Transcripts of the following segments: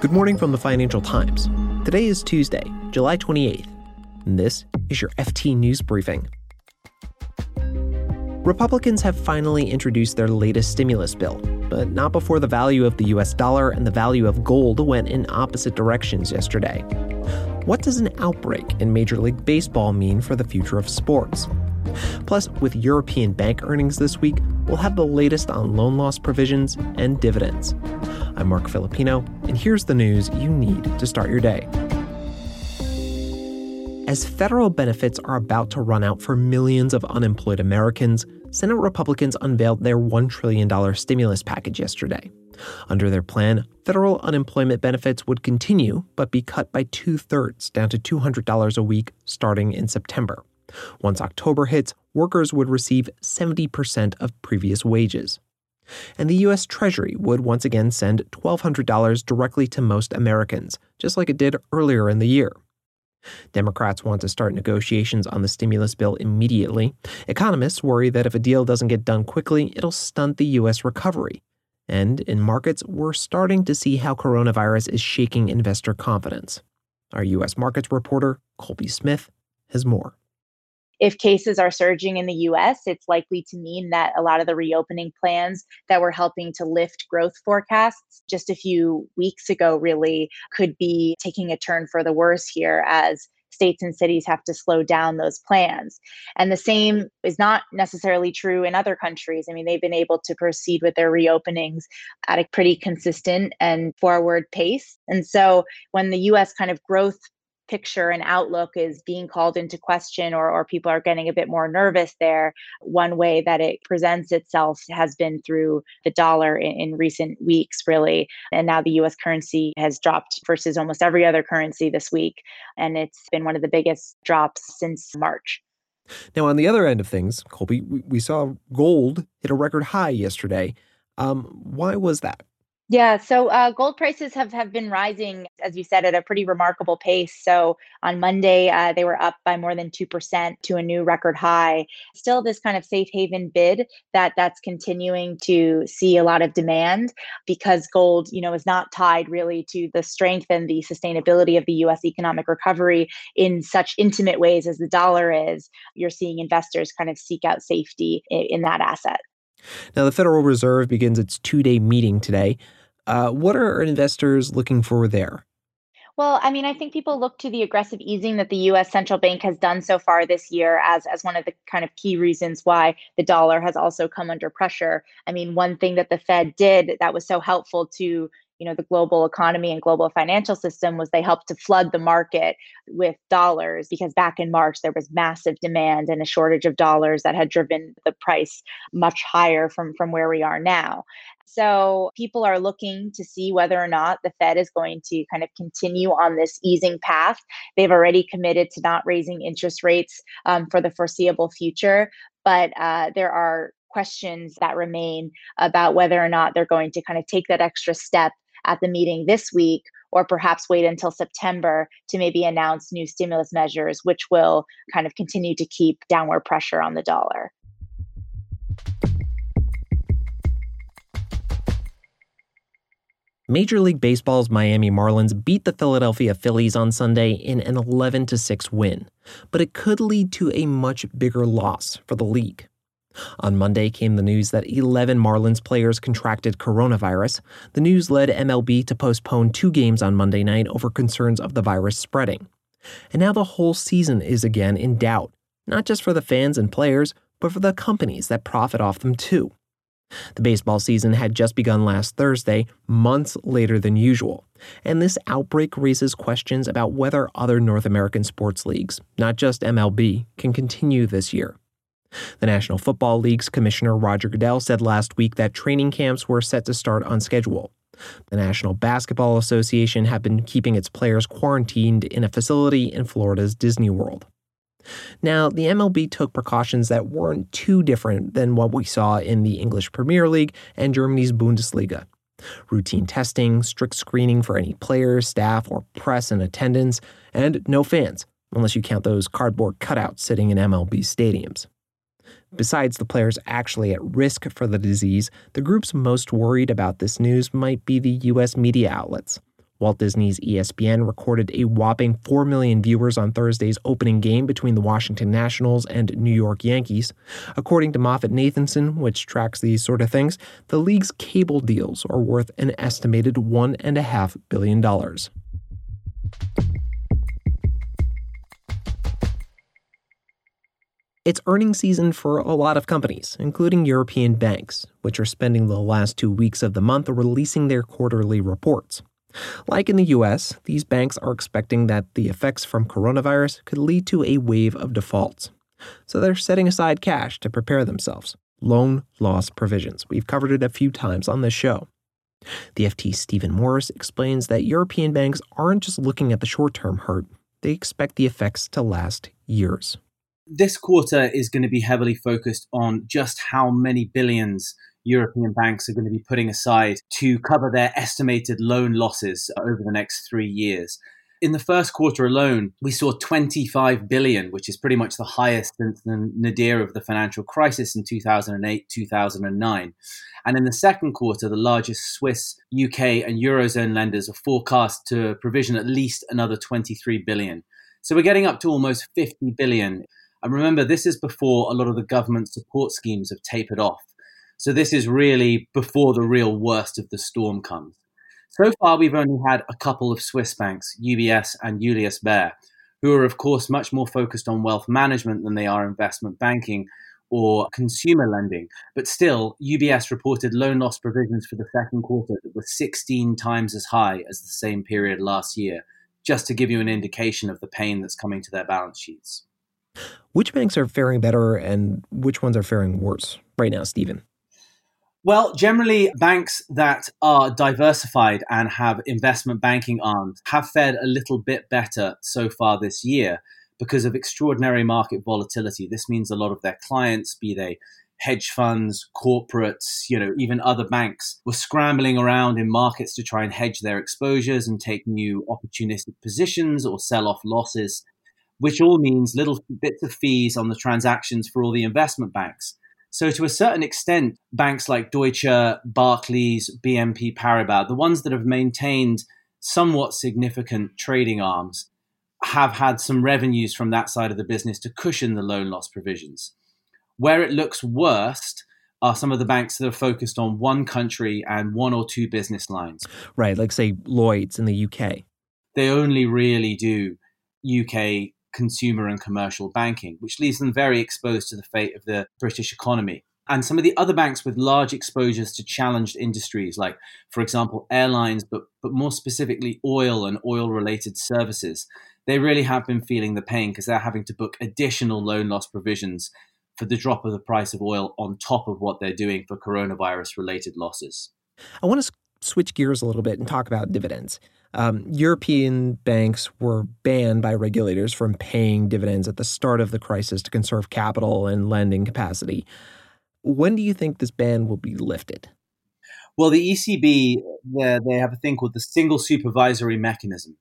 Good morning from the Financial Times. Today is Tuesday, July 28th, and this is your FT News Briefing. Republicans have finally introduced their latest stimulus bill, but not before the value of the US dollar and the value of gold went in opposite directions yesterday. What does an outbreak in Major League Baseball mean for the future of sports? Plus, with European bank earnings this week, we'll have the latest on loan loss provisions and dividends. I'm Marc Filippino, and here's the news you need to start your day. As federal benefits are about to run out for millions of unemployed Americans, Senate Republicans unveiled their $1 trillion stimulus package yesterday. Under their plan, federal unemployment benefits would continue, but be cut by two thirds, down to $200 a week starting in September. Once October hits, workers would receive 70% of previous wages. And the U.S. Treasury would once again send $1,200 directly to most Americans, just like it did earlier in the year. Democrats want to start negotiations on the stimulus bill immediately. Economists worry that if a deal doesn't get done quickly, it'll stunt the U.S. recovery. And in markets, we're starting to see how coronavirus is shaking investor confidence. Our U.S. markets reporter, Colby Smith, has more if cases are surging in the US, it's likely to mean that a lot of the reopening plans that were helping to lift growth forecasts just a few weeks ago really could be taking a turn for the worse here as states and cities have to slow down those plans. And the same is not necessarily true in other countries. I mean, they've been able to proceed with their reopenings at a pretty consistent and forward pace. And so when the US kind of growth picture and outlook is being called into question or, or people are getting a bit more nervous there, one way that it presents itself has been through the dollar in, in recent weeks, really. And now the US currency has dropped versus almost every other currency this week. And it's been one of the biggest drops since March. Now, on the other end of things, Colby, we, we saw gold hit a record high yesterday. Um, why was that? Yeah, so uh, gold prices have, have been rising, as you said, at a pretty remarkable pace. So on Monday, uh, they were up by more than 2% to a new record high. Still, this kind of safe haven bid that that's continuing to see a lot of demand because gold, you know, is not tied really to the strength and the sustainability of the U.S. economic recovery in such intimate ways as the dollar is. You're seeing investors kind of seek out safety in, in that asset. Now, the Federal Reserve begins its two day meeting today. Uh, what are investors looking for there? Well, I mean, I think people look to the aggressive easing that the US central bank has done so far this year as as one of the kind of key reasons why the dollar has also come under pressure. I mean, one thing that the Fed did that was so helpful to you know the global economy and global financial system was they helped to flood the market with dollars because back in march there was massive demand and a shortage of dollars that had driven the price much higher from from where we are now so people are looking to see whether or not the Fed is going to kind of continue on this easing path. They've already committed to not raising interest rates um, for the foreseeable future, but uh, there are questions that remain about whether or not they're going to kind of take that extra step at the meeting this week or perhaps wait until September to maybe announce new stimulus measures, which will kind of continue to keep downward pressure on the dollar. Major League Baseball's Miami Marlins beat the Philadelphia Phillies on Sunday in an 11 6 win, but it could lead to a much bigger loss for the league. On Monday came the news that 11 Marlins players contracted coronavirus. The news led MLB to postpone two games on Monday night over concerns of the virus spreading. And now the whole season is again in doubt, not just for the fans and players, but for the companies that profit off them too. The baseball season had just begun last Thursday, months later than usual, and this outbreak raises questions about whether other North American sports leagues, not just MLB, can continue this year. The National Football League's Commissioner Roger Goodell said last week that training camps were set to start on schedule. The National Basketball Association had been keeping its players quarantined in a facility in Florida's Disney World. Now, the MLB took precautions that weren't too different than what we saw in the English Premier League and Germany's Bundesliga. Routine testing, strict screening for any players, staff, or press in attendance, and no fans, unless you count those cardboard cutouts sitting in MLB stadiums. Besides the players actually at risk for the disease, the groups most worried about this news might be the U.S. media outlets. Walt Disney's ESPN recorded a whopping 4 million viewers on Thursday's opening game between the Washington Nationals and New York Yankees. According to MoffettNathanson, which tracks these sort of things, the league's cable deals are worth an estimated $1.5 billion. It's earnings season for a lot of companies, including European banks, which are spending the last two weeks of the month releasing their quarterly reports. Like in the US, these banks are expecting that the effects from coronavirus could lead to a wave of defaults. So they're setting aside cash to prepare themselves. Loan loss provisions. We've covered it a few times on this show. The FT's Stephen Morris explains that European banks aren't just looking at the short term hurt, they expect the effects to last years. This quarter is going to be heavily focused on just how many billions European banks are going to be putting aside to cover their estimated loan losses over the next three years. In the first quarter alone, we saw 25 billion, which is pretty much the highest since the nadir of the financial crisis in 2008 2009. And in the second quarter, the largest Swiss, UK, and Eurozone lenders are forecast to provision at least another 23 billion. So we're getting up to almost 50 billion. And remember, this is before a lot of the government support schemes have tapered off. So this is really before the real worst of the storm comes. So far, we've only had a couple of Swiss banks, UBS and Julius Baer, who are, of course, much more focused on wealth management than they are investment banking or consumer lending. But still, UBS reported loan loss provisions for the second quarter that were 16 times as high as the same period last year, just to give you an indication of the pain that's coming to their balance sheets. Which banks are faring better and which ones are faring worse right now, Stephen? Well, generally, banks that are diversified and have investment banking arms have fared a little bit better so far this year because of extraordinary market volatility. This means a lot of their clients, be they hedge funds, corporates, you know, even other banks were scrambling around in markets to try and hedge their exposures and take new opportunistic positions or sell off losses, which all means little bits of fees on the transactions for all the investment banks. So, to a certain extent, banks like Deutsche, Barclays, BNP Paribas, the ones that have maintained somewhat significant trading arms, have had some revenues from that side of the business to cushion the loan loss provisions. Where it looks worst are some of the banks that are focused on one country and one or two business lines. Right, like say Lloyds in the UK. They only really do UK consumer and commercial banking, which leaves them very exposed to the fate of the British economy. And some of the other banks with large exposures to challenged industries, like, for example, airlines, but, but more specifically, oil and oil related services, they really have been feeling the pain because they're having to book additional loan loss provisions for the drop of the price of oil on top of what they're doing for coronavirus related losses. I want to switch gears a little bit and talk about dividends. Um, European banks were banned by regulators from paying dividends at the start of the crisis to conserve capital and lending capacity. When do you think this ban will be lifted? Well, the ECB, they have a thing called the single supervisory mechanism.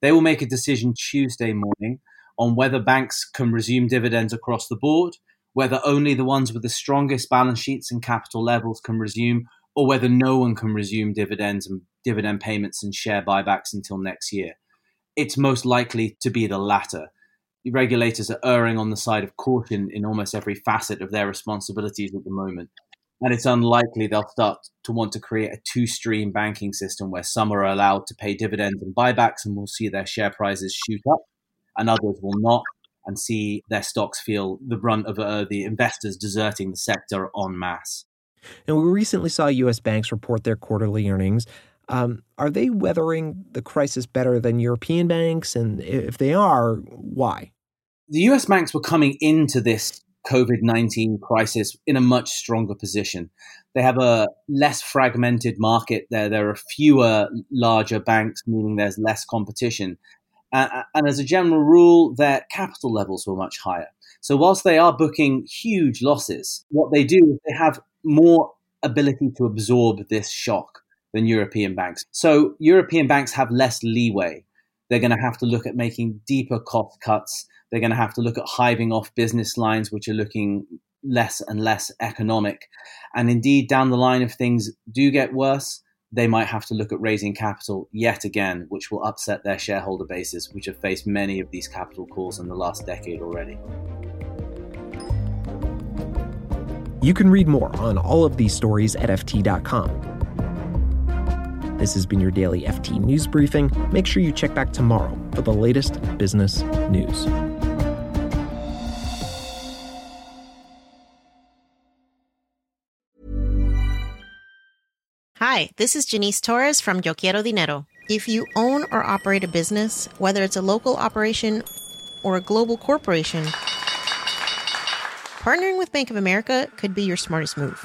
They will make a decision Tuesday morning on whether banks can resume dividends across the board, whether only the ones with the strongest balance sheets and capital levels can resume, or whether no one can resume dividends and dividend payments and share buybacks until next year. It's most likely to be the latter. Regulators are erring on the side of caution in almost every facet of their responsibilities at the moment. And it's unlikely they'll start to want to create a two stream banking system where some are allowed to pay dividends and buybacks and will see their share prices shoot up, and others will not and see their stocks feel the brunt of uh, the investors deserting the sector en masse. And we recently saw U.S. banks report their quarterly earnings. Um, are they weathering the crisis better than European banks? And if they are, why? The US banks were coming into this COVID 19 crisis in a much stronger position. They have a less fragmented market there. There are fewer larger banks, meaning there's less competition. Uh, and as a general rule, their capital levels were much higher. So, whilst they are booking huge losses, what they do is they have more ability to absorb this shock than European banks. So European banks have less leeway. They're going to have to look at making deeper cost cuts. They're going to have to look at hiving off business lines, which are looking less and less economic. And indeed, down the line, if things do get worse, they might have to look at raising capital yet again, which will upset their shareholder bases, which have faced many of these capital calls in the last decade already. You can read more on all of these stories at FT.com. This has been your daily FT news briefing. Make sure you check back tomorrow for the latest business news. Hi, this is Janice Torres from Yo Quiero Dinero. If you own or operate a business, whether it's a local operation or a global corporation, partnering with Bank of America could be your smartest move.